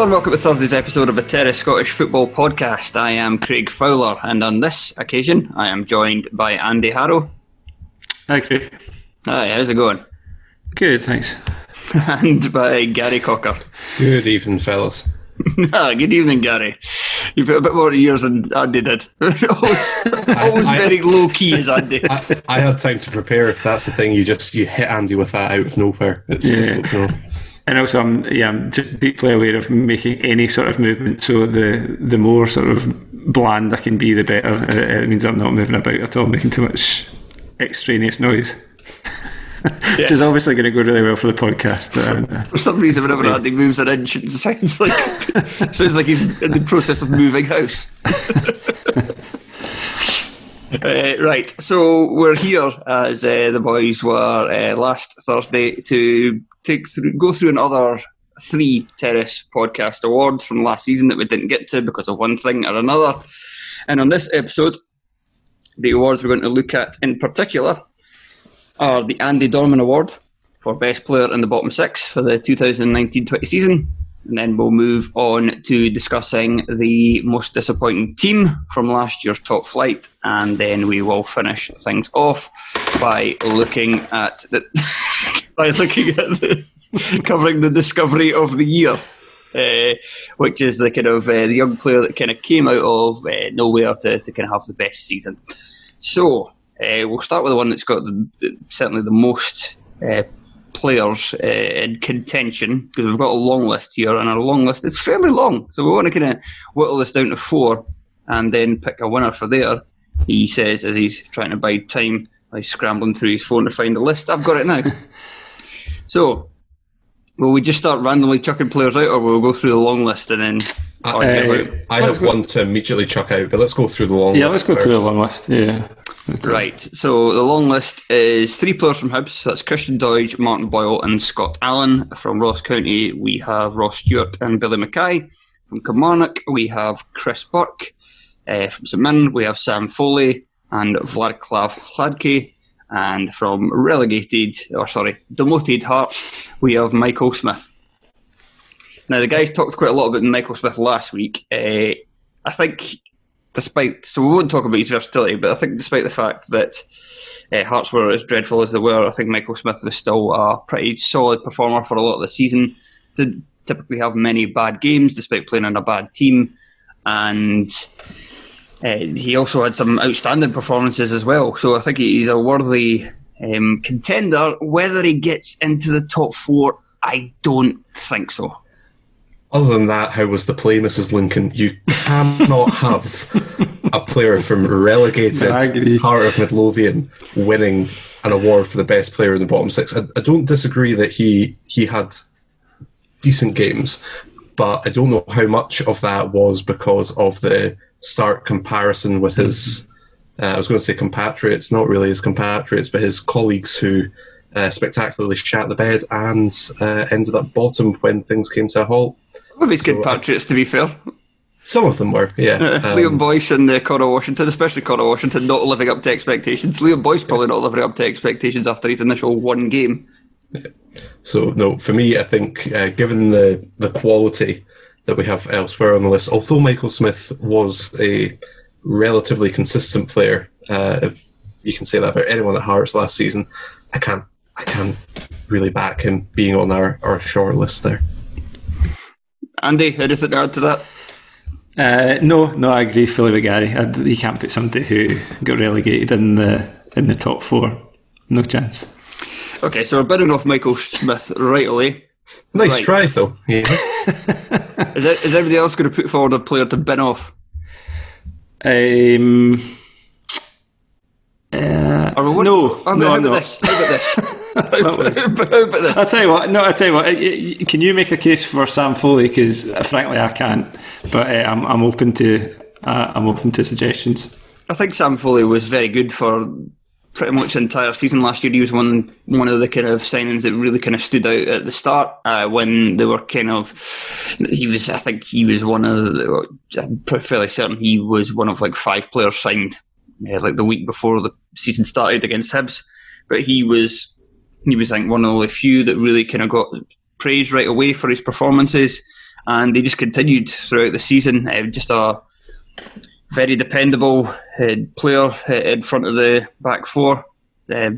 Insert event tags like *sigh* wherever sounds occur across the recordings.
Hello and welcome to Thursday's episode of the Terrace Scottish Football Podcast. I am Craig Fowler, and on this occasion, I am joined by Andy Harrow. Hi, Craig. Hi, how's it going? Good, thanks. *laughs* and by Gary Cocker. Good evening, fellas. *laughs* ah, good evening, Gary. You've got a bit more years than Andy did. *laughs* always always I- very low key as Andy. I, I had time to prepare. That's the thing. You just you hit Andy with that out of nowhere. It's Yeah. difficult to know. And also, I'm yeah, I'm just deeply aware of making any sort of movement. So the the more sort of bland I can be, the better. It, it means I'm not moving about at all, making too much extraneous noise. *laughs* Which is obviously going to go really well for the podcast. Uh, For some reason, whenever Andy moves an inch, it sounds like *laughs* sounds like he's in the process of moving house. *laughs* Uh, right, so we're here as uh, the boys were uh, last Thursday to take through, go through another three Terrace podcast awards from last season that we didn't get to because of one thing or another. And on this episode, the awards we're going to look at in particular are the Andy Dorman Award for Best Player in the Bottom Six for the 2019-20 season. And then we'll move on to discussing the most disappointing team from last year's top flight. And then we will finish things off by looking at the *laughs* by looking at the *laughs* covering the discovery of the year. Uh, which is the kind of uh, the young player that kind of came out of uh, nowhere to, to kind of have the best season. So uh, we'll start with the one that's got the, the, certainly the most uh, players uh, in contention because we've got a long list here, and our long list is fairly long. So we want to kind of whittle this down to four, and then pick a winner for there. He says as he's trying to buy time, by scrambling through his phone to find the list. I've got it now. *laughs* so. Will we just start randomly chucking players out, or will we go through the long list and then? argue Uh, I have one to immediately chuck out, but let's go through the long list. yeah, list let's go through the long list. Yeah. Right. So the long list is three players from Hibs. That's Christian Doidge, Martin Boyle, and Scott Allen. From Ross County, we have Ross Stewart and Billy Mackay. From Kilmarnock, we have Chris Burke. Uh, from St Mirren, we have Sam Foley and Vaclav Hladky. And from relegated, or sorry, demoted Hearts, we have Michael Smith. Now, the guys talked quite a lot about Michael Smith last week. Uh, I think despite so we won't talk about his versatility, but I think despite the fact that uh, Hearts were as dreadful as they were, I think Michael Smith was still a pretty solid performer for a lot of the season. Did typically have many bad games despite playing on a bad team, and uh, he also had some outstanding performances as well. So I think he's a worthy um, contender. Whether he gets into the top four, I don't think so. Other than that, how was the play, Mrs. Lincoln? You cannot *laughs* have a player from relegated. Heart of Midlothian winning an award for the best player in the bottom six. I, I don't disagree that he he had decent games, but I don't know how much of that was because of the stark comparison with his. Uh, I was going to say compatriots, not really his compatriots, but his colleagues who uh, spectacularly shat the bed and uh, ended up bottom when things came to a halt. Some of his good So, uh, patriots, to be fair. Some of them were, yeah. *laughs* Um, Liam Boyce and uh, Conor Washington, especially Conor Washington, not living up to expectations. Liam Boyce probably not living up to expectations after his initial one game. So no, for me, I think uh, given the the quality that we have elsewhere on the list, although Michael Smith was a relatively consistent player, uh, if you can say that about anyone at Hearts last season, I can't I can't really back him being on our our short list there. Andy, anything to add to that? Uh, no, no, I agree fully with Gary. I, you can't put somebody who got relegated in the in the top four. No chance. Okay, so we're bidding off Michael Smith right away. Nice Right. try though. Yeah. *laughs* Is, it, is everybody else going to put forward a player to bin off? Um, uh, Or what- no, How, no, how I'm about not. this? How about this? *laughs* how, about, how about this? I'll tell you what. No, I'll tell you what. uh, y- y- Can you make a case for Sam Foley? Because frankly, I can't. But uh, I'm I'm open to uh, I'm open to suggestions. I think Sam Foley was very good for pretty much the entire season last year. He was one one of the kind of signings that really kind of stood out at the start uh, when they were kind of. He was, I think, he was one of. The, I'm fairly certain he was one of like five players signed, uh, like the week before the season started against Hibs. But he was, he was, I think, one of the few that really kind of got praise right away for his performances, and they just continued throughout the season. Uh, just a very dependable uh, player uh, in front of the back four. Uh,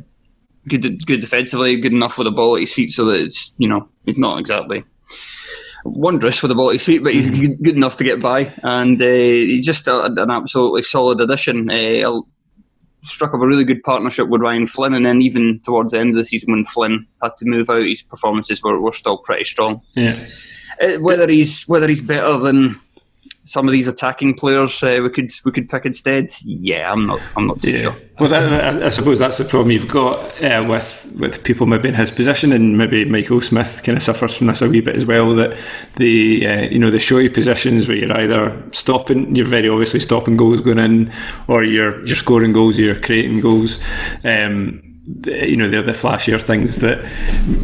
good, good defensively, good enough with the ball at his feet, so that it's you know he's not exactly wondrous with the ball at his feet, but he's good, good enough to get by, and uh, he's just a, an absolutely solid addition. Uh, struck up a really good partnership with Ryan Flynn, and then even towards the end of the season when Flynn had to move out, his performances were, were still pretty strong. Yeah. Uh, whether he's whether he's better than some of these attacking players uh, we could we could pick instead, yeah, I'm not I'm not too Yeah. sure. Well, that, I, suppose that's the problem you've got uh, with with people maybe in his position, and maybe Michael Smith kind of suffers from this a wee bit as well. That the uh, you know the showy positions where you're either stopping, you're very obviously stopping goals going in, or you're you're scoring goals, you're creating goals. Um, you know they're the flashier things that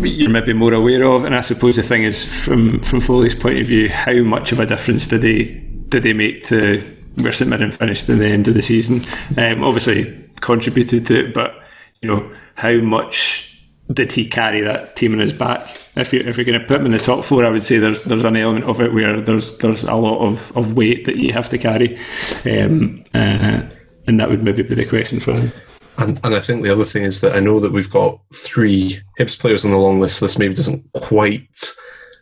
you're maybe more aware of, and I suppose the thing is from from Foley's point of view, how much of a difference did they did they make to where St Mirren finished in the end of the season? Um, obviously contributed to it, but you know how much did he carry that team on his back? If you're, if you're going to put him in the top four, I would say there's there's an element of it where there's there's a lot of, of weight that you have to carry, um, uh, and that would maybe be the question for him. And, and I think the other thing is that I know that we've got three Hibs players on the long list. This maybe doesn't quite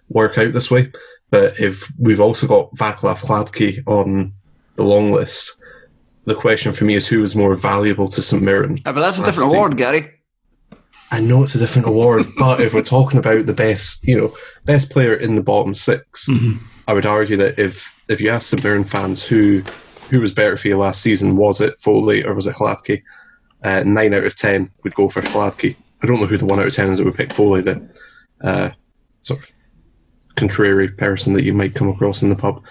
work out this way, but if we've also got Vaclav Hladky on the long list, the question for me is who is more valuable to St Mirren? Yeah, but that's a different award, Gary. I know it's a different award, *laughs* but if we're talking about the best, you know, best player in the bottom 6 I would argue that if if you ask St Mirren fans who who was better for you last season, was it Foley or was it Hladky? Uh, nine out of ten would go for Hladky. I don't know who the one out of ten is that would pick Foley. The uh, sort of contrary person that you might come across in the pub,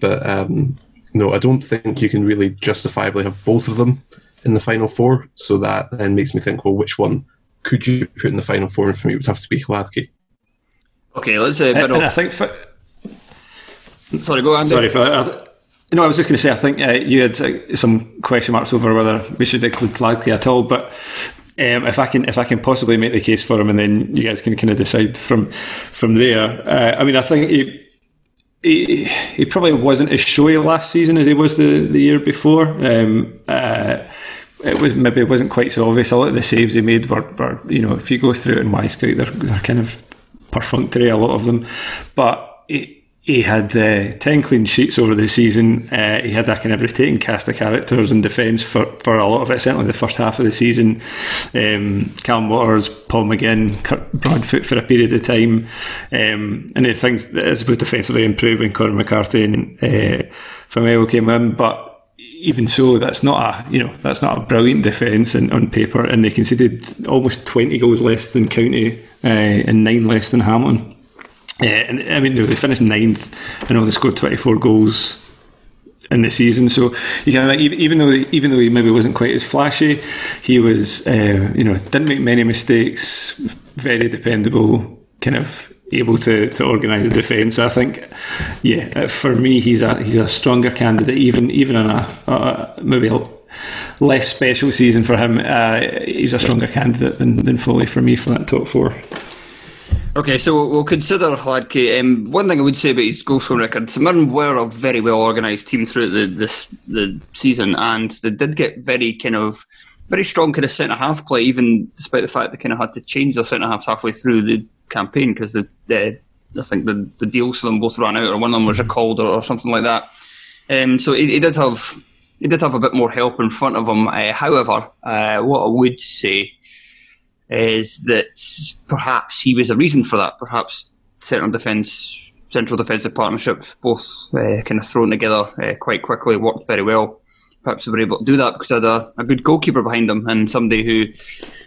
but um, no, I don't think you can really justifiably have both of them in the final four. So that then makes me think, well, which one could you put in the final four? And for me, it would have to be Hladky. Okay, let's uh, bid And I think for, Sorry, go Andy. Sorry, for, I, no, I was just going to say, I think uh, you had uh, some question marks over whether we should include Flagley at all, but um, if I can, if I can possibly make the case for him, and then you guys can kind of decide from from there. Uh, I mean, I think he, he he probably wasn't as showy last season as he was the, the year before. Um, uh, it was maybe it wasn't quite so obvious. A lot of the saves he made were, were you know, if you go through it in Scout, they're they're kind of perfunctory, a lot of them, but. He, he had uh, 10 clean sheets over the season. Uh, he had that kind of rotating cast of characters in defence for, for a lot of it, certainly the first half of the season. Um, Waters, Paul McGinn, Kirk Broadfoot for a period of time. Um, and the things, I suppose, defensively when Conor McCarthy and uh, came in. But even so, that's not a you know that's not a brilliant defence on paper, and they conceded almost twenty goals less than County uh, and nine less than Hamilton. Uh, and I mean, they finished ninth and only scored 24 goals in the season. So you kind of like, even though even though he maybe wasn't quite as flashy, he was uh, you know didn't make many mistakes, very dependable, kind of able to, to organise a defence. I think, yeah, for me, he's a he's a stronger candidate, even even in a, a maybe a less special season for him. Uh, he's a stronger candidate than than Foley for me for that top four. Okay, so we'll consider Hladky. Um, one thing I would say about his goal scoring record, St Mirren were a very well organised team throughout the this the season, and they did get very kind of very strong kind of centre half play, even despite the fact they kind of had to change their centre halves halfway through the campaign because the, the I think the the deals for them both ran out, or one of them was recalled, or, or something like that. Um, so he, he, did have he did have a bit more help in front of him. Uh, however, uh, what I would say is that perhaps he was a reason for that. Perhaps central defence, central defensive partnership, both uh, kind of thrown together uh, quite quickly, worked very well. Perhaps they were able to do that because they had a, a good goalkeeper behind them and somebody who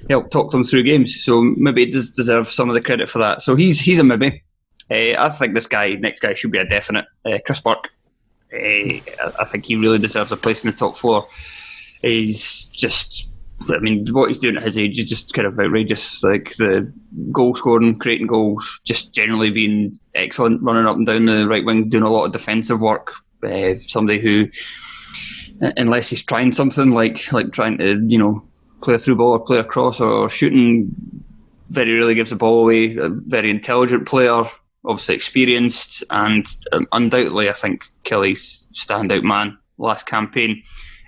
helped talk them through games. So maybe it does deserve some of the credit for that. So he's he's a maybe. Uh, I think this guy, next guy, should be a definite. Chris Burke. I think he really deserves a place in the top four. He's just I mean, what he's doing at his age is just kind of outrageous. Like the goal scoring, creating goals, just generally being excellent, running up and down the right wing, doing a lot of defensive work. Uh, somebody who, unless he's trying something like like trying to you know play a through ball or play a cross or shooting, very rarely gives the ball away. A very intelligent player, obviously experienced, and um, undoubtedly, I think Killie's standout man last campaign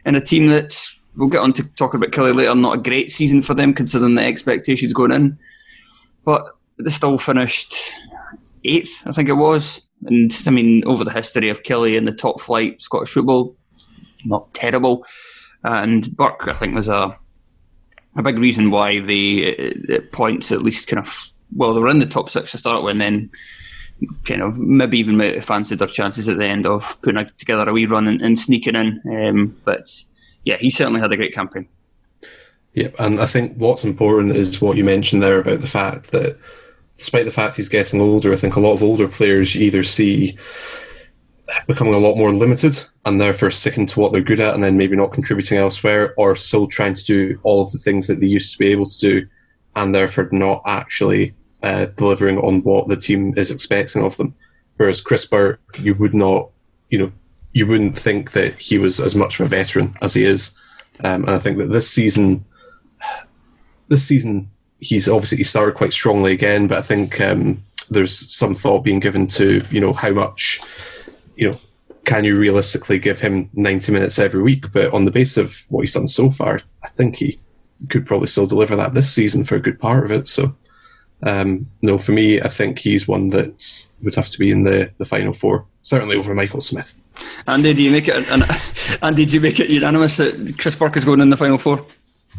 in a team that we'll get on to talking about Killie later. Not a great season for them considering the expectations going in, but they still finished eighth, I think it was. And I mean, over the history of Killie in the top flight Scottish football, not terrible. And Burke, I think, was a a big reason why the uh, points at least kind of well, they were in the top six to start with, and then kind of maybe even fancied their chances at the end of putting together a wee run and, and sneaking in. Um, but yeah, he certainly had a great campaign. Yeah, and I think what's important is what you mentioned there about the fact that despite the fact he's getting older, I think a lot of older players you either see becoming a lot more limited and therefore sticking to what they're good at and then maybe not contributing elsewhere or still trying to do all of the things that they used to be able to do and therefore not actually uh, delivering on what the team is expecting of them. Whereas Chris you would not, you know, you wouldn't think that he was as much of a veteran as he is. Um, and I think that this season, this season, he's obviously he started quite strongly again, but I think um, there's some thought being given to you know how much, you know, can you realistically give him 90 minutes every week? But on the basis of what he's done so far, I think he could probably still deliver that this season for a good part of it. So. Um, no, for me, I think he's one that would have to be in the, the final four, certainly over Michael Smith. Andy, do you make it? An, Andy, do you make it unanimous that Chris Burke is going in the final four?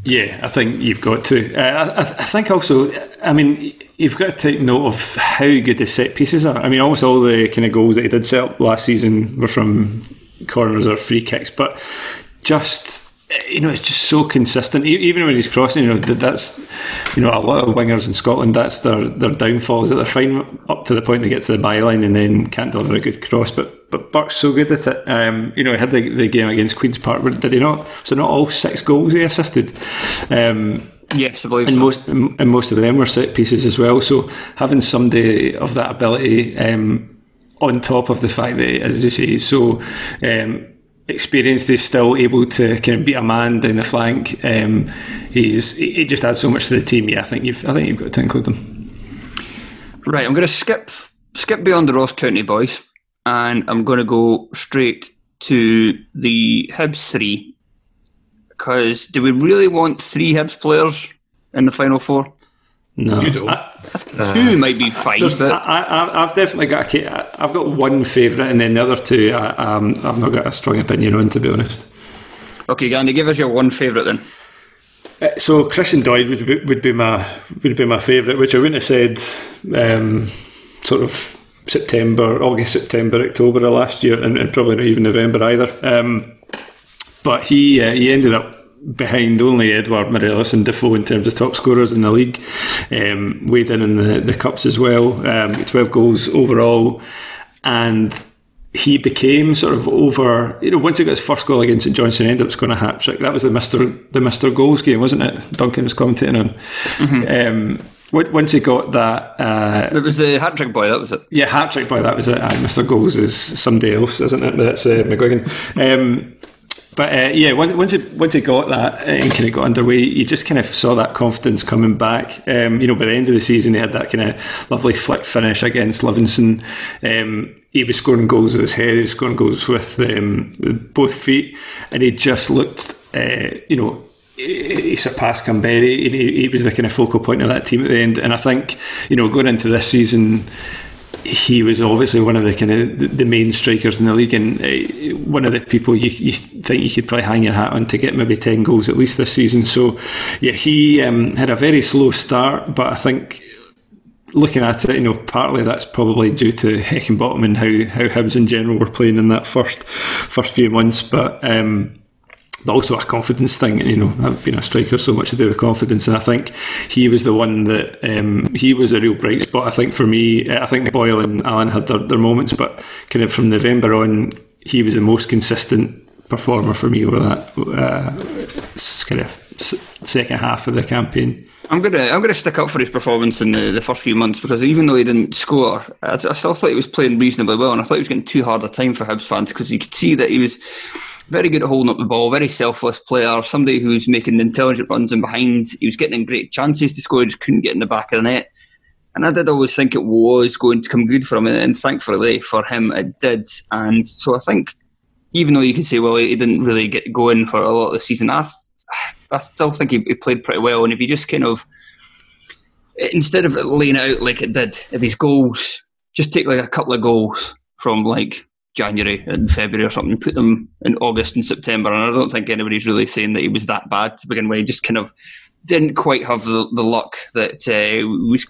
Yeah, I think you've got to. Uh, I, I, think also, I mean, you've got to take note of how good the set pieces are. I mean, almost all the kind of goals that he did set up last season were from corners or free kicks, but just you know, it's just so consistent. Even when he's crossing, you know, that's you know, a lot of wingers in Scotland. That's their their downfall is that they're fine up to the point they get to the byline and then can't deliver a good cross. But but Burke's so good at it. Um, you know, he had the, the game against Queens Park. Did he not? So not all six goals he assisted. Um, yes, I believe. And so. most and most of them were set pieces as well. So having somebody of that ability. Um, on top of the fact that, as you say, so um, experienced is still able to kind of beat a man down the flank. Um, he's he just adds so much to the team. Yeah, I think you've I think you've got to include them. Right, I'm going to skip skip beyond the Ross County boys, and I'm going to go straight to the Hibs three. Because do we really want three Hibs players in the final four? No, You don't. I, *laughs* Two might be fine, but I, I, I've definitely got. A, ca- I've got one favourite, and then the other two, I, um, I've not got a strong opinion on, to be honest. okay, Andy, give us your one favourite then. Uh, So Christian Doidge would be, would be my would be my favourite, which I wouldn't have said um, sort of September, August, September, October of last year, and, and probably not even November either. Um, but he uh, he ended up behind only Alfredo Morelos and Defoe in terms of top scorers in the league. Um, weighed in in the, the cups as well. Um, Twelve goals overall, and he became sort of over. You know, once he got his first goal against St Johnstone, ended up scoring a hat trick. That was the Mister the Mister Goals game, wasn't it? Duncan was commenting on. Um, once he got that. Uh, It was the hat trick boy, that was it. yeah, hat trick boy, that was it. Aye, Mr. Goals is somebody else, isn't it? That's uh, McGuigan. Um, but uh, yeah, once it once he got that uh, and kind of got underway, you just kind of saw that confidence coming back. Um, you know, by the end of the season, he had that kind of lovely flick finish against Livingston. Um, he was scoring goals with his head, he was scoring goals with, um, with both feet, and he just looked, uh, you know, he surpassed Kamberi and he, he was the kind of focal point of that team at the end. And I think, you know, going into this season, he was obviously one of the kind of the- main strikers in the league and uh, one of the people you, you think you could probably hang your hat on to get maybe 10 goals at least this season. So, yeah, he um, had a very slow start, but I think looking at it, you know, partly that's probably due to Bottom and how, how Hibs in general were playing in that first first few months. But um, but also a confidence thing. You know, I've been a striker, so much to do with confidence, and I think he was the one that um, he was a real bright spot. I think for me, I think Boyle and Allen had their, their moments, but kind of from November on, he was the most consistent performer for me over that uh, kind of second half of the campaign. I'm gonna I'm gonna stick up for his performance in the, the first few months because even though he didn't score, I, I still thought he was playing reasonably well, and I thought he was getting too hard a time for Hibs fans because you could see that he was very good at holding up the ball, very selfless player, somebody who's making intelligent runs in behind. He was getting in great chances to score, just couldn't get in the back of the net. And I did always think it was going to come good for him, and thankfully for him, it did. And so I think, even though you could say, well, he didn't really get going for a lot of the season, I, I still think he, he played pretty well. And if you just kind of, instead of laying it out like it did, if his goals, just take like a couple of goals from like January and February or something, put them in August and September. And I don't think anybody's really saying that he was that bad to begin with. He just kind of didn't quite have the, the luck that uh, was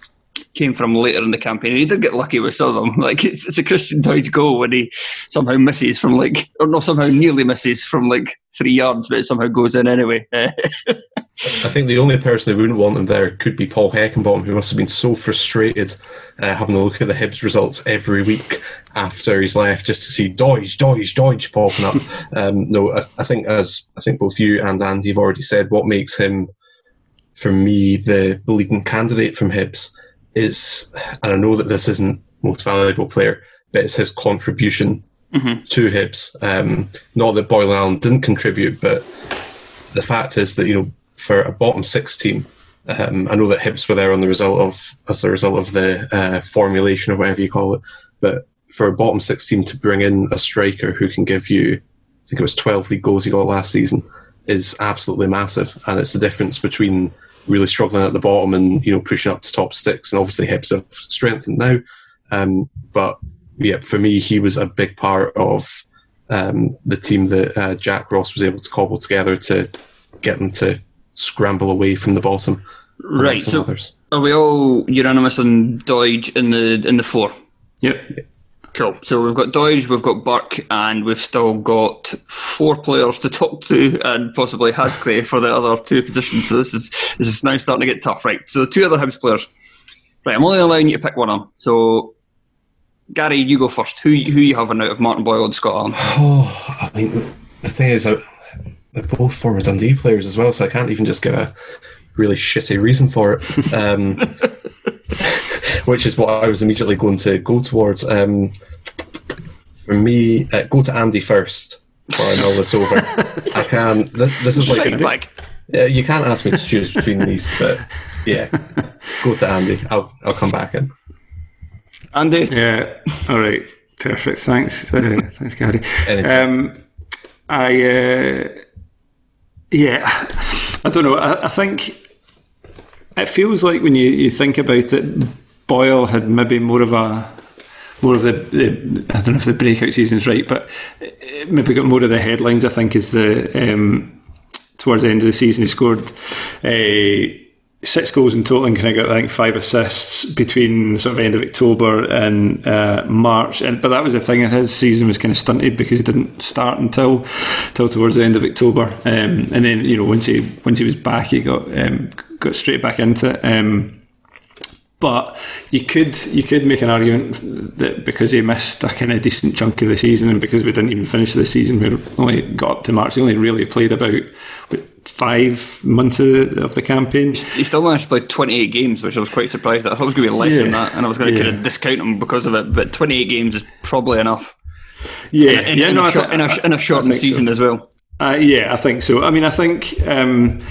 came from later in the campaign. And he did get lucky with some of them. *laughs* Like it's, it's a Christian Doidge goal when he somehow misses from like, or not somehow nearly misses from like three yards, but it somehow goes in anyway. *laughs* I think the only person who wouldn't want him there could be Paul Heckingbottom, who must have been so frustrated uh, having a look at the Hibs results every week after he's left, just to see Doidge, Doidge, Doidge popping up. *laughs* um, no, I, I think as I think both you and Andy have already said, what makes him, for me, the leading candidate from Hibs is, and I know that this isn't most valuable player, but it's his contribution to Hibs. Um, not that Boyle and Allen didn't contribute, but the fact is that you know for a bottom six team, um, I know that Hibs were there on the result of as a result of the uh, formulation or whatever you call it, but for a bottom six team to bring in a striker who can give you, I think it was twelve league goals he got last season, is absolutely massive, and it's the difference between really struggling at the bottom and you know pushing up to top six, and obviously Hibs have strengthened now, um, but yeah, for me he was a big part of um, the team that uh, Jack Ross was able to cobble together to get them to scramble away from the bottom. right. So others. are we all unanimous on Doidge in the in the four? Yep. Cool. So we've got Doidge, we've got Burke, and we've still got four players to talk to, and possibly Hladky for the other two positions. So this is this is now starting to get tough, right? So the two other Hibs players. Right, I'm only allowing you to pick one of them. So Gary, you go first. Who who you having out of Martin Boyle and Scott? Oh, I mean, the thing is, I, they're both former Dundee players as well, so I can't even just give a really shitty reason for it. Um, *laughs* *laughs* which is what I was immediately going to go towards. Um, for me, uh, go to Andy first before I mull this over. *laughs* I can. This, this is like Fight a, back. Uh, you can't ask me to choose between these, but yeah, *laughs* go to Andy. I'll I'll come back in. Andy. Yeah. All right. Perfect. Thanks. Uh, thanks, Gary. Um, I uh, yeah. I don't know. I, I think it feels like when you, you think about it, Boyle had maybe more of a more of the, the I don't know if the breakout season's right, but maybe got more of the headlines. I think is the um, towards the end of the season he scored. Uh, six goals in total and kind of got I think five assists between sort of end of October and uh, March. And but that was the thing. His season was kind of stunted because he didn't start until till towards the end of October. Um, and then you know once he once he was back, he got um, got straight back into it. Um, but you could you could make an argument that because he missed a kind of decent chunk of the season, and because we didn't even finish the season, we only got up to March. He only really played about five months of the, of the campaign. He still managed to play 28 games, which I was quite surprised at. I thought it was going to be less yeah. than that, and I was going to yeah. kind of discount him because of it. But 28 games is probably enough. Yeah, in, in, yeah, in, no, a, short, in, a, in a shortened season so. as well. Uh, yeah, I think so. I mean, I think. Um,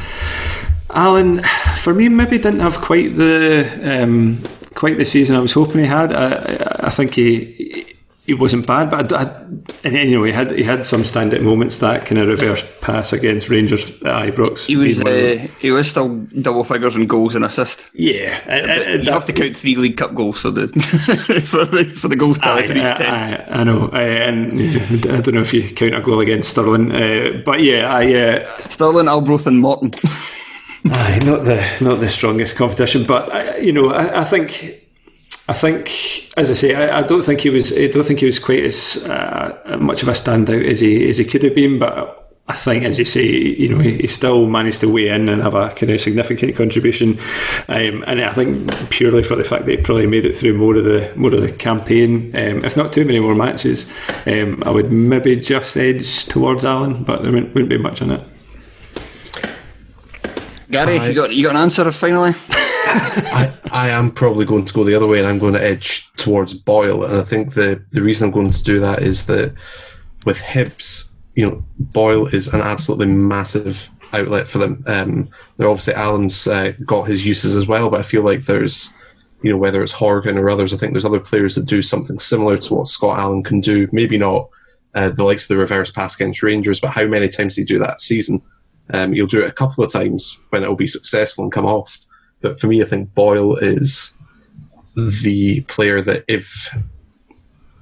Allen, for me, maybe didn't have quite the um, quite the season I was hoping he had. I, I think he he wasn't bad, but I, I, anyway, he had he had some standout moments. That kind of reverse pass against Rangers at Ibrox. He was uh, he was still double figures in goals and assists. Yeah, I, you have to count three League Cup goals for the *laughs* for the for the goals tally to reach ten. I, know, and I don't know if you count a goal against Stirling, uh, but yeah, I uh, Stirling, Arbroath, and Morton. *laughs* Aye, not the not the strongest competition, but you know, I think I think, as I say, I, I, don't think he was. I don't think he was quite as uh, much of a standout as he as he could have been. But I think, as you say, you know, he, he still managed to weigh in and have a kind of significant contribution. Um, and I think purely for the fact that he probably made it through more of the more of the campaign, um, if not too many more matches, um, I would maybe just edge towards Allen, but there wouldn't, wouldn't be much in it. Gary, you got you got an answer finally. *laughs* I, I am probably going to go the other way and I'm going to edge towards Boyle. And I think the, the reason I'm going to do that is that with Hibs, you know, Boyle is an absolutely massive outlet for them. Um, they're obviously Allen's uh, got his uses as well, but I feel like there's, you know, whether it's Horgan or others, I think there's other players that do something similar to what Scott Allen can do. Maybe not uh, the likes of the reverse pass against Rangers, but how many times do you do that season? Um, you'll do it a couple of times when it'll be successful and come off. But for me, I think Boyle is the player that if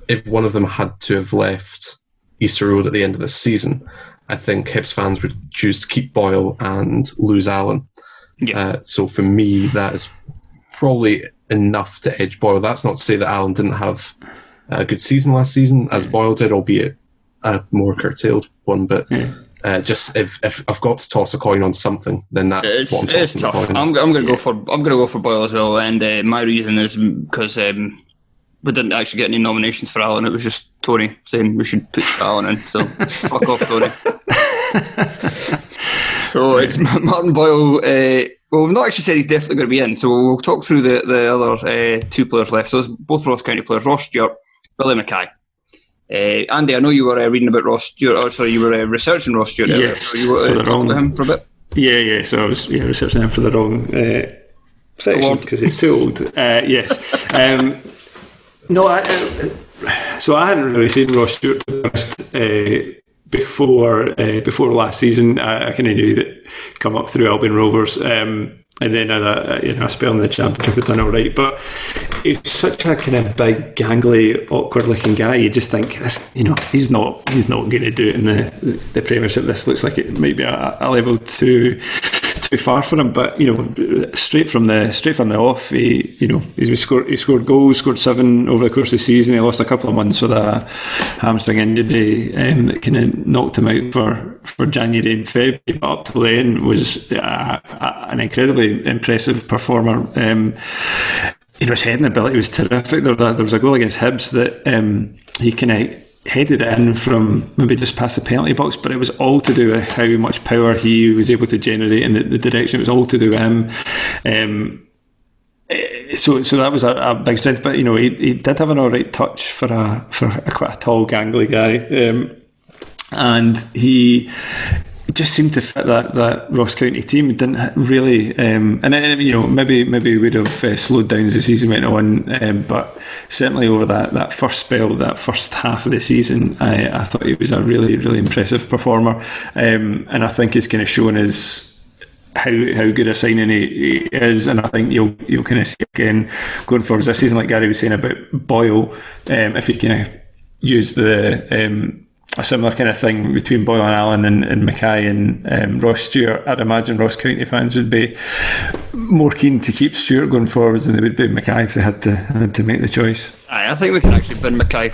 if one of them had to have left Easter Road at the end of the season, I think Hibs fans would choose to keep Boyle and lose Allen. Yeah. Uh, so for me, that is probably enough to edge Boyle. That's not to say that Allen didn't have a good season last season, as Boyle did, albeit a more curtailed one. But yeah. Uh, just if, if I've got to toss a coin on something, then that's it's, what I'm it's tough. I'm, I'm going to yeah. go for I'm going to go for Boyle as well, and uh, my reason is because um, we didn't actually get any nominations for Allen. It was just Tony saying we should put Allen in. So *laughs* fuck off, Tony. so it's Martin Boyle. Uh, well, we've not actually said he's definitely going to be in, so we'll talk through the the other uh, two players left. So it's both Ross County players: Ross Stewart, Billy Mackay. Uh, Andy, I know you were uh, reading about Ross Stewart, or sorry, you were uh, researching Ross Stewart. Yes, so you were uh, talking to him for a bit. Yeah, yeah. So I was yeah, researching him for the wrong uh, section because he's too old. Uh, yes. Um, no, I, uh, so I hadn't really seen Ross Stewart before before last season. I, I kind of knew that come up through Albion Rovers. Um, and then a, uh, you know a spell in the championship had done all right. But he's such a kind of big, gangly, awkward-looking guy. You just think this, you know, he's not he's not going to do it in the the Premiership. This looks like it might be a, a level two too far for him. But you know, straight from the straight from the off, he you know he scored he scored goals, scored seven over the course of the season. He lost a couple of months with a hamstring injury um, that kind of knocked him out for for January and February. But up to then was uh, an incredibly impressive performer. Um, you know, his heading ability was terrific. There was a, there was a goal against Hibs that um, he kind of headed in from maybe just past the penalty box, but it was all to do with how much power he was able to generate in the, the direction. It was all to do with him. Um, eh, so, so that was a, a, big strength. But you know, he, he did have an all right touch for a for a quite a tall, gangly guy, um, and he it just seemed to fit that, that Ross County team. Didn't really, um, and uh, you know, maybe maybe we'd have uh, slowed down as the season went on, um, but certainly over that, that first spell, that first half of the season, I, I thought he was a really really impressive performer, um, and I think he's kind of shown his how how good a signing he, he, is, and I think you'll you'll kind of see again going forward this season, like Gary was saying about Boyle, um, if you kind of use the um, a similar kind of thing between Boyle and Allen and, and Mackay and um, Ross Stewart. I'd imagine Ross County fans would be more keen to keep Stewart going forward than they would be Mackay if they had to had to make the choice. I think we can actually bin Mackay.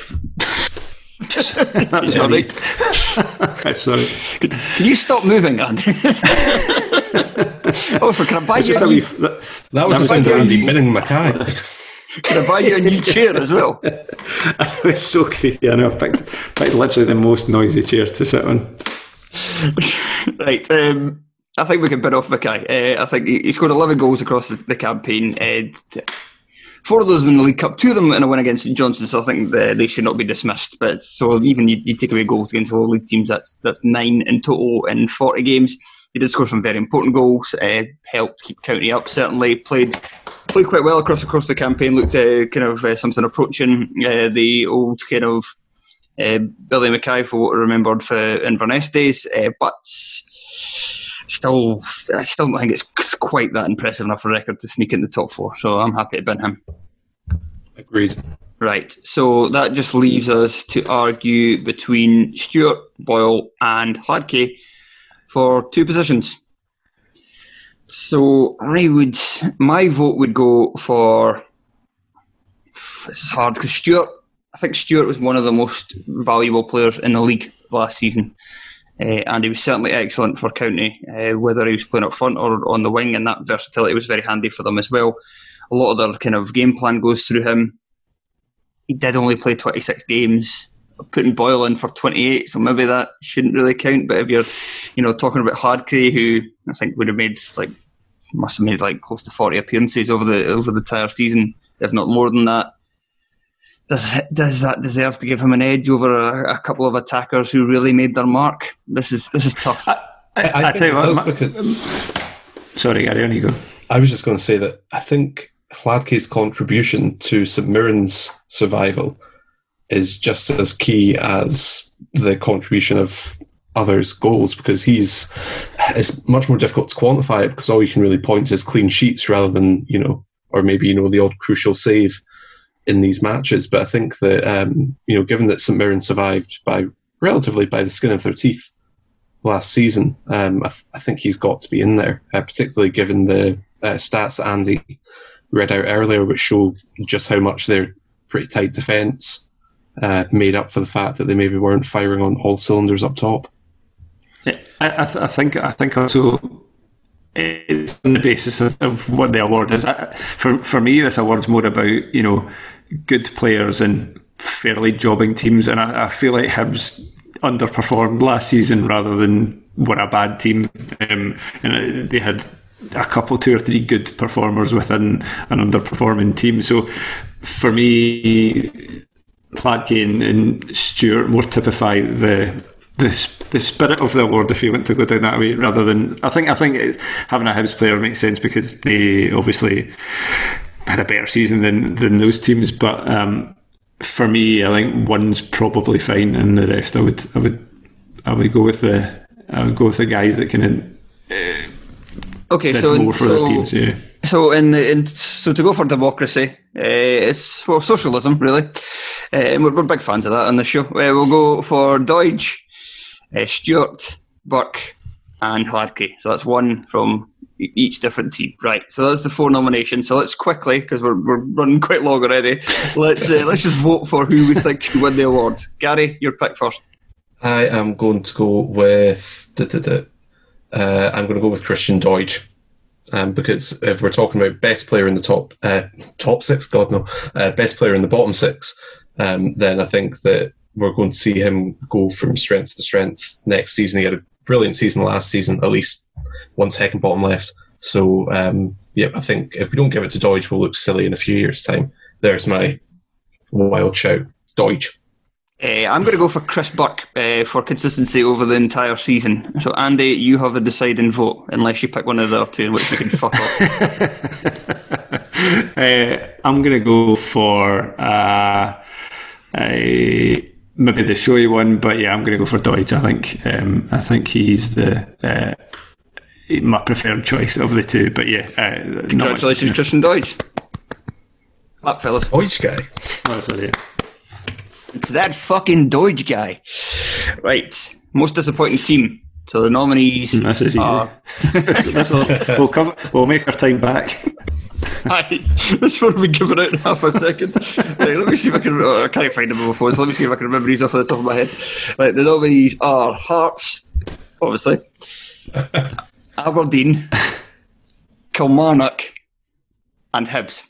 That's all right. Sorry. *laughs* Can, can you stop moving, Andy? also, can I buy you a a wee, that, That was the was sound of a Andy wee- binning Mackay. *laughs* can I buy you a new chair as well? *laughs* it was so creepy. I know. I picked, picked literally the most noisy chair to sit on. *laughs* right. Um, I think we can bid off Mackay. Uh, I think he, scored 11 goals across the, the campaign. Uh, four of those in the League Cup, two of them in a win against St Johnstone, so I think the, they should not be dismissed. But so even you, you take away goals against lower league teams, that's that's nine in total in 40 games. He did score some very important goals, uh, helped keep County up, certainly. Played played quite well across across the campaign, looked uh, kind of uh, something approaching uh, the old kind of uh, Billy Mackay for what I remembered for Inverness days, uh, but still, I still don't think it's quite that impressive enough a record to sneak in the top four. So I'm happy to bin him. Agreed. Right, so that just leaves us to argue between Stewart, Boyle, and Hladky for two positions. So I would, my vote would go for. It's hard because Stewart. I think Stewart was one of the most valuable players in the league last season, uh, and he was certainly excellent for County, uh, whether he was playing up front or on the wing, and that versatility was very handy for them as well. A lot of their kind of game plan goes through him. He did only play 26 games, putting Boyle in for 28, so maybe that shouldn't really count. But if you're, you know, talking about Hladky, who I think would have made like must have made like close to 40 appearances over the over the entire season, if not more than that. Does does that deserve to give him an edge over a, a couple of attackers who really made their mark? This is this is tough. I, I, I, I think tell you does what. ma- because sorry, Gary, on you go. I was just going to say that I think Hladky's contribution to St Mirren's survival is just as key as the contribution of others' goals because he's it's much more difficult to quantify it because all you can really point to is clean sheets rather than you know or maybe you know the odd crucial save in these matches. But I think that um, you know given that St Mirren survived by relatively by the skin of their teeth last season, um, I, th- I think he's got to be in there, uh, particularly given the uh, stats that Andy read out earlier, which show just how much their pretty tight defence uh, made up for the fact that they maybe weren't firing on all cylinders up top. I, I, th- I think I think also it's on the basis of, of what the award is. I, for for me, this award's more about you know good players and fairly jobbing teams, and I, I feel like Hibs underperformed last season rather than were a bad team. Um, and they had a couple, two or three good performers within an underperforming team. So for me, Hladky and, and Stewart more typify the the the spirit of the award, if you want to go down that way, rather than I think I think having a Hibs player makes sense because they obviously had a better season than than those teams. But um, for me, I think one's probably fine, and the rest I would I would I would go with the I would go with the guys that can Okay, did so more for so, their teams. Yeah. So in, in so to go for democracy, uh, it's well socialism really, uh, and we're, we're big fans of that on the show. Uh, we'll go for Doidge, Stewart, Burke, and Hladky. So that's one from each different team, right? So that's the four nominations. So let's quickly, because we're, we're running quite long already. Let's let's just vote for who we think should win the award. Gary, your pick first. I am going to go with. Uh, I'm going to go with Christian Doidge. Um, because if we're talking about best player in the top uh, top six, God no, uh, best player in the bottom six, um, then I think that we're going to see him go from strength to strength next season. He had a brilliant season last season, at least one second bottom left. So um, yeah, I think if we don't give it to Doidge, we'll look silly in a few years' time. There's my wild shout, Doidge. Uh, I'm going to go for Chris Burke uh, for consistency over the entire season. So, Andy, you have a deciding vote, unless you pick one of the other two, in which you can fuck off. Uh, *laughs* I'm going to go for uh, a, maybe the showy one, but yeah, I'm going to go for Doidge. I think um, I think he's the uh, my preferred choice of the two. But yeah, uh, not much- Congratulations, Christian Doidge. Clap, fellas. Doidge guy. Oh, sorry. It's that fucking Doidge guy. Right. Most disappointing team. So the nominees mm, This is easy. are. *laughs* *laughs* This will, we'll cover. We'll make our time back. Aye, this one will be given out in half a second. right, let me see if I can. Oh, I can't find them on my phone, so let me see if I can remember these off the top of my head. Right, the nominees are Hearts, obviously, *laughs* Aberdeen, Kilmarnock, and Hibs.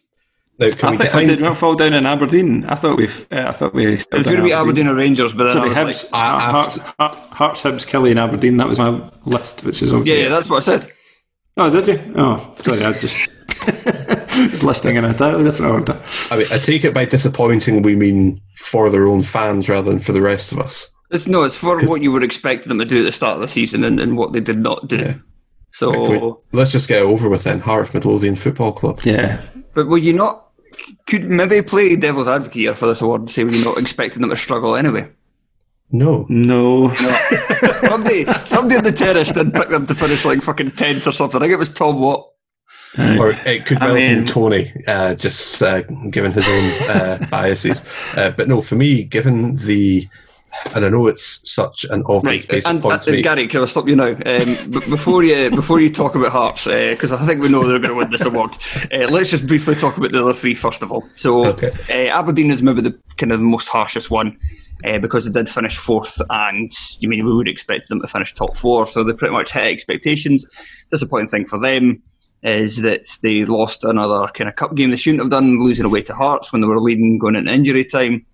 Now, can I we thought get I in- did not fall down in Aberdeen. I thought we've. Uh, I thought we. It was going to be Aberdeen or Rangers, but then Sorry, I was Hibs, like, I- uh, Hearts, Heart- Hearts, Hibs, Killie, and Aberdeen. That was my list, which is okay. yeah, yeah, that's what I said. Oh, did you? Oh, sorry, I just *laughs* was listing in a entirely different order. I mean, I take it by disappointing we mean for their own fans rather than for the rest of us. It's no, it's for what you would expect them to do at the start of the season and, and what they did not do. Yeah. So, Can we- let's just get it over with then. Heart of Midlothian Football Club. Yeah, but were you not? Could maybe play devil's advocate here for this award and say were you not expecting them to struggle anyway? No. no, *laughs* somebody, somebody in the terrace did pick them to finish like fucking tenth or something. I think it was Tom Watt. Or it could well have been mean- Tony, uh, just uh, given his own uh, biases. Uh, but no, for me, given the, and I know it's such an obvious Right, basic and, point and, to make. Gary, can I stop you now? Um, b- before you before you talk about Hearts, because I think we know they're going to win this award. Uh, let's just briefly talk about the other three first of all. So Okay. uh, Aberdeen is maybe the kind of the most harshest one. Uh, because they did finish fourth, and you mean we would expect them to finish top four, so they pretty much hit expectations. Disappointing thing for them is that they lost another kind of cup game they shouldn't have done, losing away to Hearts when they were leading going into injury time.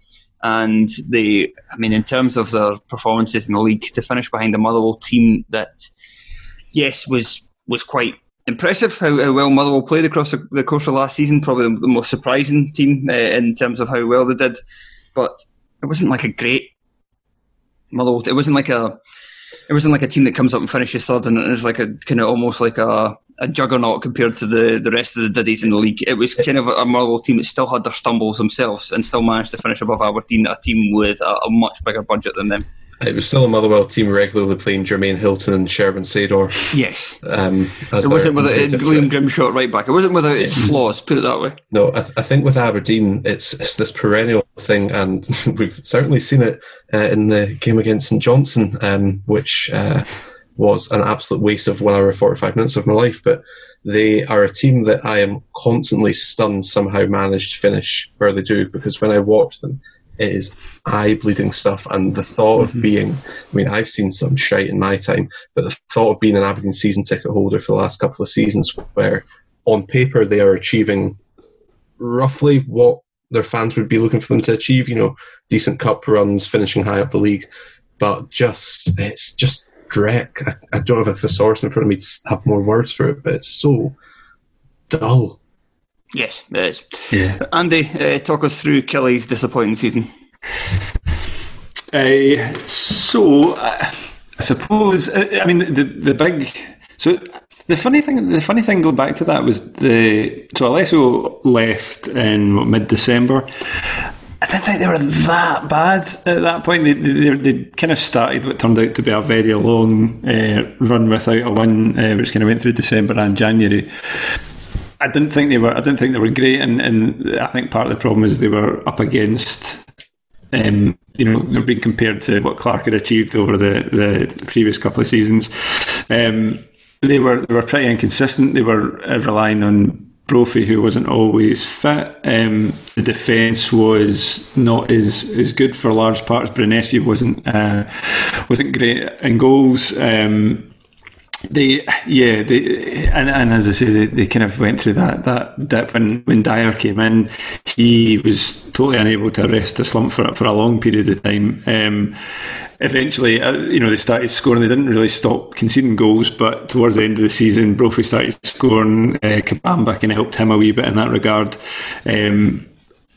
And they, I mean, in terms of their performances in the league, to finish behind a Motherwell team that, yes, was was quite impressive how, how well Motherwell played across the, the course of last season. Probably the most surprising team uh, in terms of how well they did, but it wasn't like a great Motherwell. It wasn't like a. It wasn't like a team that comes up and finishes third, and it's like a kind of almost like a, a juggernaut compared to the, the rest of the Diddies in the league. It was kind of a Motherwell team that still had their stumbles themselves and still managed to finish above Aberdeen, a team with a, a much bigger budget than them. It was still a Motherwell team regularly playing Jermaine Hylton and Sherwin Seedorf. Yes, Um, it wasn't without creative Liam threat. Grimshaw at right back. It wasn't without its flaws. Put it that way. No, I, th- I think with Aberdeen, it's it's this perennial thing, and *laughs* we've certainly seen it uh, in the game against St Johnstone, um, which uh, was an absolute waste of one hour and forty five minutes of my life. But they are a team that I am constantly stunned somehow managed to finish where they do, because when I watch them, it is eye bleeding stuff. And the thought of mm-hmm. being, I mean, I've seen some shite in my time, but the thought of being an Aberdeen season ticket holder for the last couple of seasons, where on paper they are achieving roughly what their fans would be looking for them to achieve. You know, decent cup runs, finishing high up the league, but just it's just dreck. I, I don't have a thesaurus in front of me to have more words for it, but it's so dull. Yes, it is. yeah. Andy, uh, talk us through Killie's disappointing season. Uh, so, uh, I suppose uh, I mean the the big. So the funny thing, the funny thing going back to that was the so Alessio left in mid December. I didn't think they were that bad at that point. They, they, they kind of started what turned out to be a very long uh, run without a win, uh, which kind of went through December and January. I didn't think they were. I didn't think they were great, and, and I think part of the problem is they were up against. Um, you know, they're being compared to what Clarke had achieved over the, the previous couple of seasons. Um, they were they were pretty inconsistent. They were uh, relying on Brophy, who wasn't always fit. Um, the defence was not as, as good for large parts. Branescu wasn't uh, wasn't great in goals. Um, they, yeah, they, and, and as I say, they, they kind of went through that, that dip. And when Dyer came in, he was totally unable to arrest the slump for for a long period of time. Um, eventually, uh, you know, they started scoring. They didn't really stop conceding goals, but towards the end of the season, Brophy started scoring. Uh, Kabamba kind of helped him a wee bit in that regard. Um,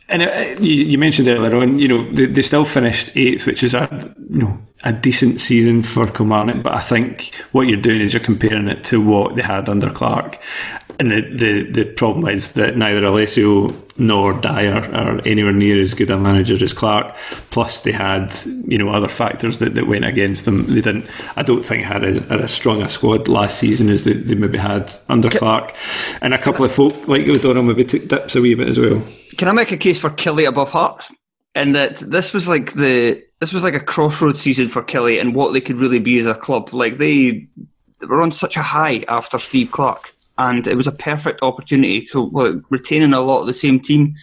and uh, you, mentioned earlier on, you know, they, they still finished eighth, which is a you know a decent season for Kilmarnock, but I think what you're doing is you're comparing it to what they had under Clarke. And the, the, the problem is that neither Alessio nor Dyer are anywhere near as good a manager as Clarke. Plus, they had you know other factors that, that went against them. They didn't. I don't think had a, had a strong a squad last season as they, they maybe had under Can, Clarke. And a couple of folk like O'Donnell maybe took dips a wee bit as well. Can I make a case for Killie above Hearts? And that this was like the this was like a crossroads season for Killie and what they could really be as a club. Like they, were on such a high after Steve Clarke, and it was a perfect opportunity to like, retaining a lot of the same team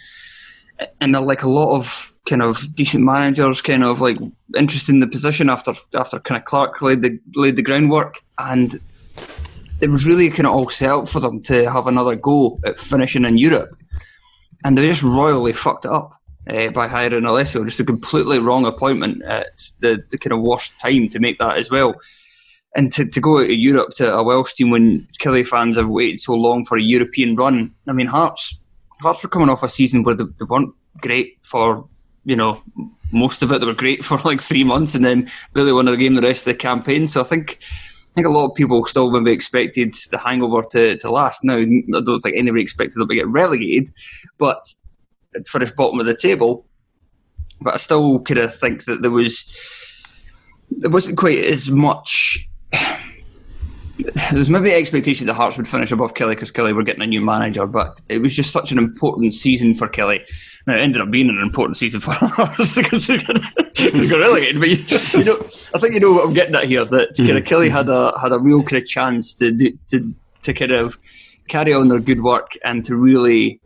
and uh, like a lot of kind of decent managers, kind of like interested in the position after after kind of Clarke laid the laid the groundwork, and it was really kind of all set up for them to have another go at finishing in Europe, and they just royally fucked it up uh, by hiring Alessio. Just a completely wrong appointment at the, the kind of worst time to make that as well. And to, to go out of Europe to a Welsh team when Killie fans have waited so long for a European run. I mean, Hearts Hearts were coming off a season where they, they weren't great for, you know, most of it. They were great *laughs* for like three months and then barely won a game the rest of the campaign. So I think I think a lot of people still maybe expected the hangover to, to last. Now, I don't think anybody expected them to get relegated, but finish bottom of the table. But I still kind of think that there was there wasn't quite as much. *sighs* There was maybe expectation that Hearts would finish above Killie because Killie were getting a new manager, but it was just such an important season for Killie. Now, it ended up being an important season for *laughs* Hearts because they got, *laughs* they got relegated. But you, you, know, I think you know what I'm getting at here. That mm. kind of Killie had a had a real kind of chance to do, to to kind of carry on their good work and to really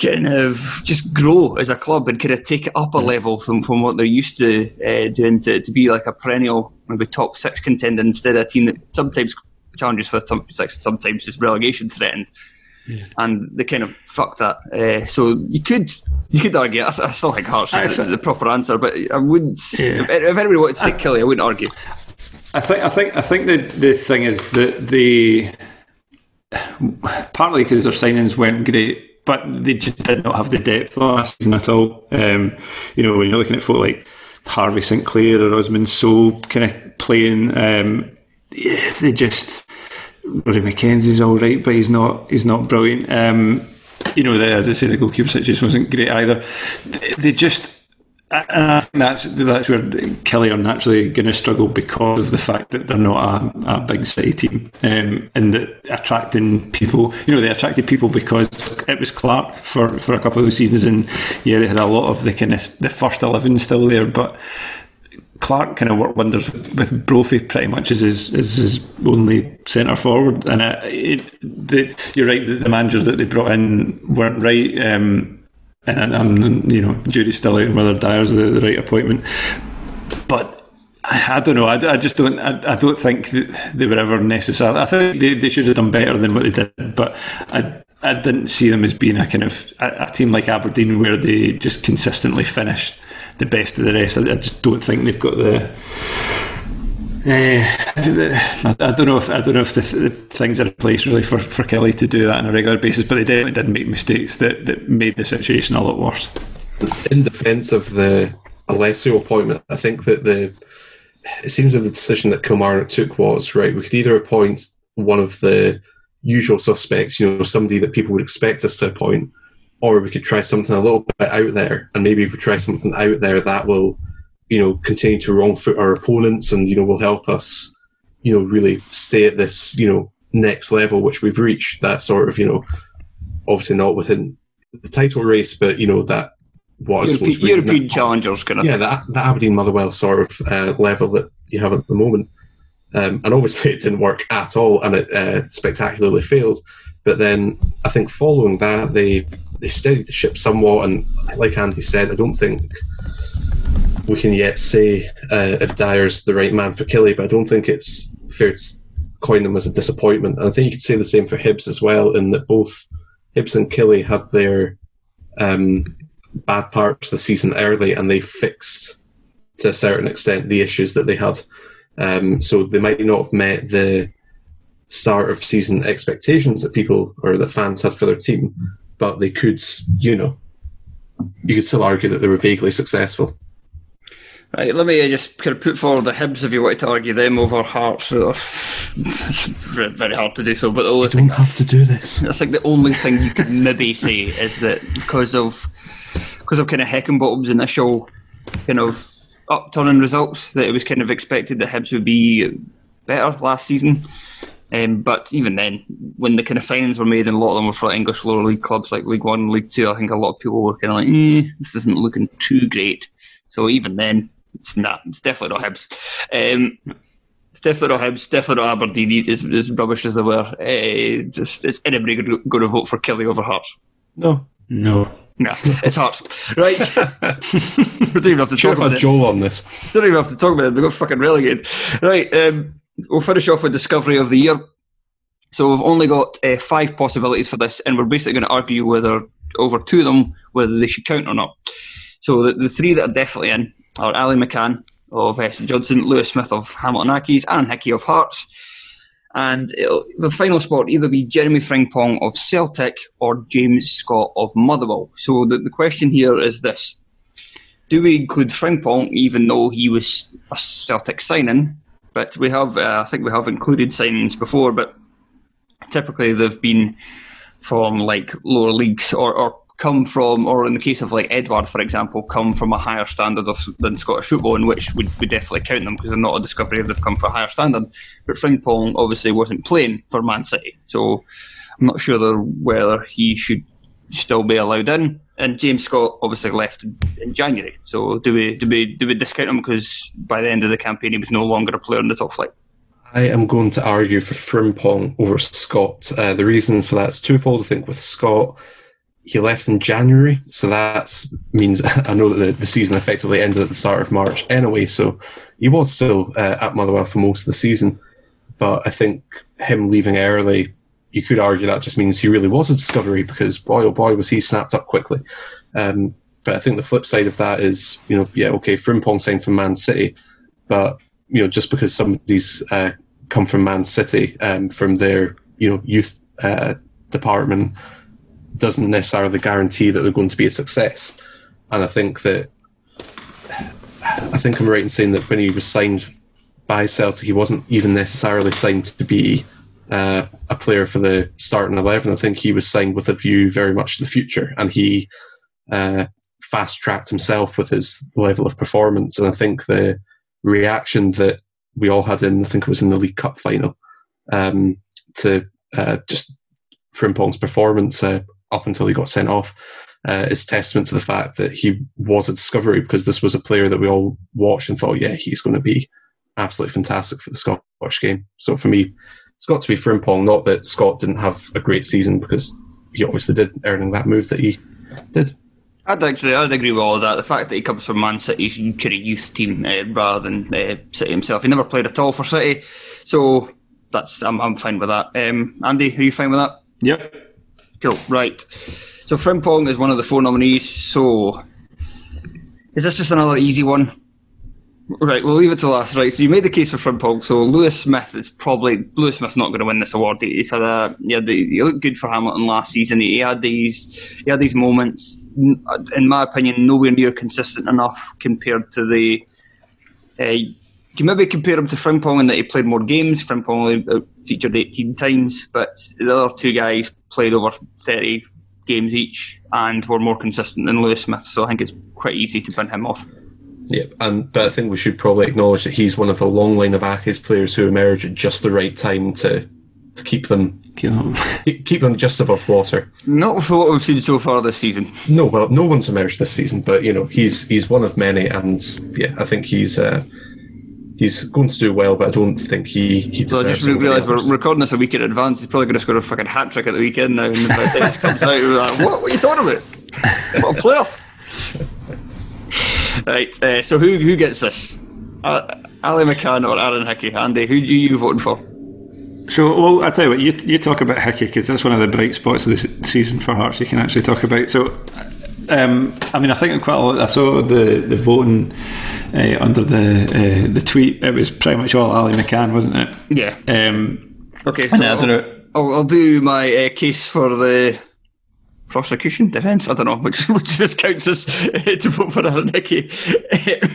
kind of just grow as a club and kind of take it up a level from, from what they're used to uh, doing to, to be like a perennial maybe top six contender instead of a team that sometimes challenges for top six sometimes is relegation threatened. Yeah. And they kind of fucked that. Uh, so you could you could argue. I, th- I still think Hearts is the, the, proper answer, but I wouldn't. Yeah. If, if, anybody wanted to say Killie, I wouldn't argue. I think I think I think the the thing is that the partly because their signings weren't great but they just did not have the depth last season at all. Um, you know, when you're looking at folk like Harvey St Clair or Osman Sow kind of playing, um, they just Rory McKenzie's all right, but he's not he's not brilliant. Um, you know, the, as I say, the goalkeeper situation wasn't great either. They just and I think that's that's where Killie are naturally going to struggle because of the fact that they're not a, a big city team, um, and that attracting people. You know, they attracted people because it was Clarke for, for a couple of seasons, and yeah, they had a lot of the kind of the first eleven still there, but Clarke kind of worked wonders with, Brophy pretty much as his, as his only centre forward, and it, it, the, you're right. The, the managers that they brought in weren't right. Um, and, you know, jury's still out on whether Dyer's the, the right appointment. But I, I don't know. I, I just don't. I, I, don't think that they were ever necessary. I think they, they should have done better than what they did. But I I didn't see them as being a kind of a, a team like Aberdeen where they just consistently finished the best of the rest. I, I just don't think they've got the uh, I, I, don't know if I don't know if the, the, things are in place really for, for Killie to do that on a regular basis, but they definitely did make mistakes that, that made the situation a lot worse. In defence of the Alessio appointment, I think that the it seems that the decision that Kilmarnock took was right. We could either appoint one of the usual suspects, you know, somebody that people would expect us to appoint, or we could try something a little bit out there. And maybe if we try something out there, that will you know, continue to wrong foot our opponents and, you know, will help us, you know, really stay at this, you know, next level, which we've reached. That sort of, you know, obviously not within the title race, but, you know, that what European, European challengers kind of yeah, that, the Aberdeen Motherwell sort of uh, level that you have at the moment. Um, and obviously *laughs* it didn't work at all and it uh, spectacularly failed. But then I think following that, they they steadied the ship somewhat. And like Andy said, I don't think we can yet say uh, if Dyer's the right man for Killie, but I don't think it's fair to coin him as a disappointment. And I think you could say the same for Hibs as well, in that both Hibs and Killie had their um, bad parts of the season early, and they fixed to a certain extent the issues that they had. Um, so they might not have met the start of season expectations that people or that fans had for their team, but they could, you know, you could still argue that they were vaguely successful. Right, let me uh, just kind of put forward the Hibs if you want to argue them over Hearts. It's *laughs* very, very hard to do so, but the only You thing don't have to do this. I think the only thing you could maybe *laughs* say is that because of because of kind of Heckingbottom's initial kind of upturning results, that it was kind of expected that Hibs would be better last season. Um, but even then, when the kind of signings were made, and a lot of them were for English lower league clubs like League One, League Two, I think a lot of people were kind of like, eh, "This isn't looking too great." So even then, it's not. It's definitely not Hibs. Um, it's definitely not Hibs. Definitely not Aberdeen. As, as rubbish as they were, uh, just is anybody going to vote for Killie over Hearts? No. No. No, it's Hearts. *laughs* Right. *laughs* we don't even have to Should talk about had it. Joel on this. Don't even have to talk about it. They got fucking relegated. Right. Um, we'll finish off with discovery of the year. So we've only got uh, five possibilities for this, and we're basically going to argue whether over two of them whether they should count or not. So the, the three that are definitely in are Ali McCann of uh, St Johnstone, Lewis Smith of Hamilton Accies, Aaron Hickey of Hearts. And the final spot either be Jeremy Frimpong of Celtic or James Scott of Motherwell. So the, the question here is this do we include Frimpong even though he was a Celtic signing? But we have, uh, I think we have included signings before, but typically they've been from like lower leagues or, or come from, or in the case of like Edouard, for example, come from a higher standard of, than Scottish football, in which we would definitely count them because they're not a discovery if they've come for a higher standard. But Frimpong obviously wasn't playing for Man City, so I'm not sure whether he should still be allowed in. And James Scott obviously left in January. So do we do we do we discount him because by the end of the campaign he was no longer a player in the top flight? I am going to argue for Frimpong over Scott. Uh, the reason for that is twofold. I think with Scott, he left in January, so that means *laughs* I know that the, the season effectively ended at the start of March anyway. So he was still uh, at Motherwell for most of the season, but I think him leaving early, you could argue that just means he really was a discovery because boy oh boy was he snapped up quickly. Um, but I think the flip side of that is, you know, yeah, okay, Frimpong signed from Man City, but you know, just because somebody's uh, come from Man City um, from their you know youth uh, department doesn't necessarily guarantee that they're going to be a success. And I think that I think I'm right in saying that when he was signed by Celtic, he wasn't even necessarily signed to be uh, a player for the starting eleven. I think he was signed with a view very much to the future, and he uh, fast tracked himself with his level of performance. And I think the reaction that we all had in, I think it was in the League Cup final, um, to uh, just Frimpong's performance uh, up until he got sent off uh, is testament to the fact that he was a discovery because this was a player that we all watched and thought, yeah, he's going to be absolutely fantastic for the Scottish game. So for me, it's got to be Frimpong. Not that Scott didn't have a great season because he obviously did, earning that move that he did. I'd actually, I'd agree with all of that. The fact that he comes from Man City's kind of youth team uh, rather than uh, City himself. He never played at all for City, so that's I'm, I'm fine with that. Um, Andy, are you fine with that? Yep. Cool. Right. So Frimpong is one of the four nominees. So is this just another easy one? Right, we'll leave it to last. Right, so you made the case for Frimpong. So Lewis Smith is probably Lewis Smith's not going to win this award. He's had a yeah, the, he looked good for Hamilton last season. He had these he had these moments. In my opinion, nowhere near consistent enough compared to the. Uh, you maybe compare him to Frimpong in that he played more games. Frimpong only featured 18 times, but the other two guys played over 30 games each and were more consistent than Lewis Smith. So I think it's quite easy to bin him off. Yeah, and but I think we should probably acknowledge that he's one of a long line of Accies players who emerge at just the right time to to keep them *laughs* keep them just above water. Not for what we've seen so far this season. No, well, no one's emerged this season, but you know he's he's one of many, and yeah, I think he's uh, he's going to do well, but I don't think he he. So I just realised we're recording this a week in advance. He's probably going to score a fucking hat trick at the weekend now, and by the time it comes out, we're like, what? What are you talking about? What a player! right. Uh, so who who gets this? Uh, Ali McCann or Aaron Hickey? Andy, who are you voting for? So, well, I tell you what, you, you talk about Hickey because that's one of the bright spots of the season for Hearts. You can actually talk about. So, um, I mean, I think quite a lot. I saw the the voting uh, under the uh, the tweet. It was pretty much all Ali McCann, wasn't it? Yeah. Um, okay. So I don't know. I'll, I'll do my uh, case for the prosecution, defence. I don't know *laughs* which which this counts as uh, to vote for Aaron Hickey.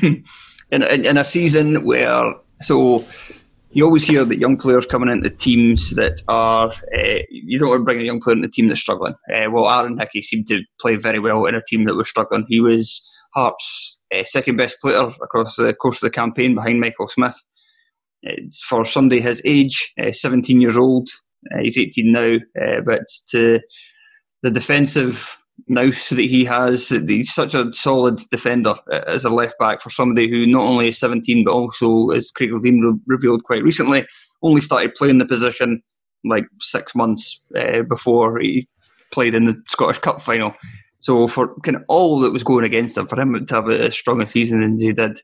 in, *laughs* in, in a season where so you always hear that young players coming into teams that are uh, you don't want to bring a young player into a team that's struggling. Uh, well, Aaron Hickey seemed to play very well in a team that was struggling. He was Hearts' uh, second best player across the course of the campaign behind Michael Smith. for somebody his age, 17 years old, he's 18 now, but to the defensive nous that he has. He's such a solid defender as a left back for somebody who not only is 17 but also, as Craig Levein re- revealed quite recently, only started playing the position like six months uh, before he played in the Scottish Cup final. So for kind of all that was going against him, for him to have a, strong a season as he did,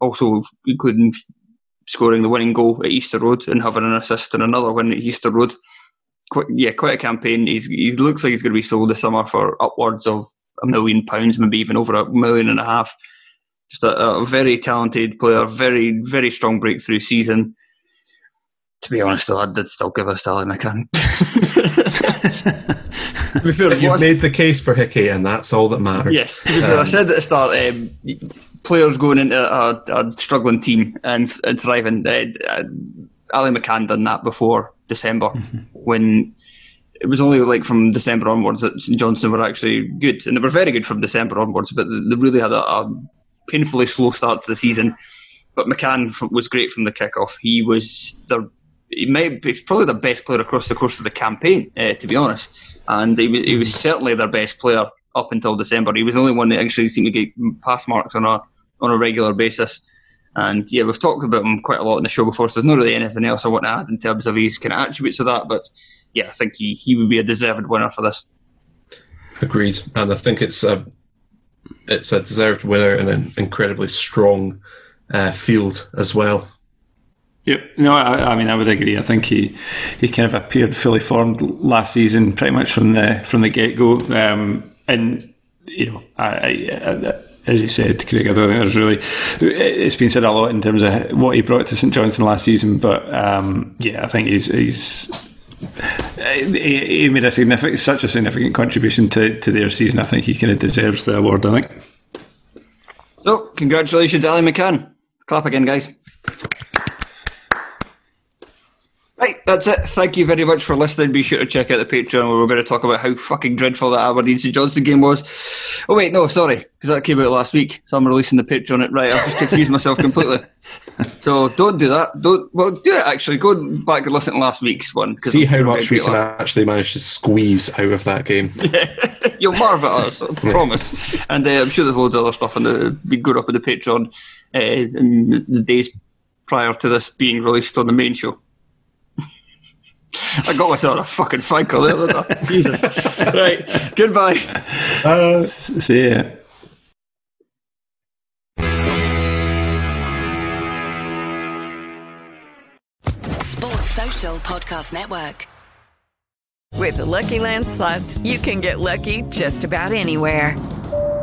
also including scoring the winning goal at Easter Road and having an assist and another win at Easter Road, quite, yeah, quite a campaign. He's, he looks like he's going to be sold this summer for upwards of a million pounds, maybe even over a million and a half. Just a, a very talented player, very, very strong breakthrough season. To be honest, though, I did still give us *laughs* to Ali McCann. fair, *laughs* you've made the case for Hickey, and that's all that matters. Yes, to be fair, um, I said at the start, um, players going into a, a, struggling team and, and thriving. Uh, uh, Ali McCann done that before December *laughs* when it was only like from December onwards that St Johnstone were actually good, and they were very good from December onwards. But they really had a, a painfully slow start to the season. But McCann was great from the kickoff. He was their, he might be probably the best player across the course of the campaign, uh, to be honest. And he was, he was certainly their best player up until December. He was the only one that actually seemed to get pass marks on a on a regular basis. And yeah, we've talked about him quite a lot in the show before, so there's not really anything else I want to add in terms of his kind of attributes of that. But yeah, I think he, he would be a deserved winner for this. Agreed, and I think it's a it's a deserved winner in an incredibly strong uh, field as well. Yep. No, I, I, mean I would agree. I think he, he kind of appeared fully formed last season, pretty much from the from the get go. Um, and you know, I, I, as you said, Craig, I don't think there's really. It's been said a lot in terms of what he brought to St Johnstone last season, but um, yeah, I think he's he's he made a significant, such a significant contribution to, to their season. I think he kind of deserves the award. I think. So, congratulations, Ali McCann. Clap again, guys. Right, that's it. Thank you very much for listening. Be sure to check out the Patreon where we're going to talk about how fucking dreadful that Aberdeen St Johnstone game was. Oh, wait, no, sorry, because that came out last week, so I'm releasing the Patreon. It right, I've just confused myself completely. *laughs* So don't do that. Don't well, do it actually. Go back and listen to last week's one. See how much we can laugh. actually manage to squeeze out of that game. *laughs* Yeah. You'll marvel at us, I promise. And uh, I'm sure there's loads of other stuff in the be good up in the Patreon uh, in the days prior to this being released on the main show. I got myself a fucking fight call there, didn't I? Jesus. right. Goodbye. Uh, See ya. Sports Social Podcast Network. With the Lucky Land slots, you can get lucky just about anywhere.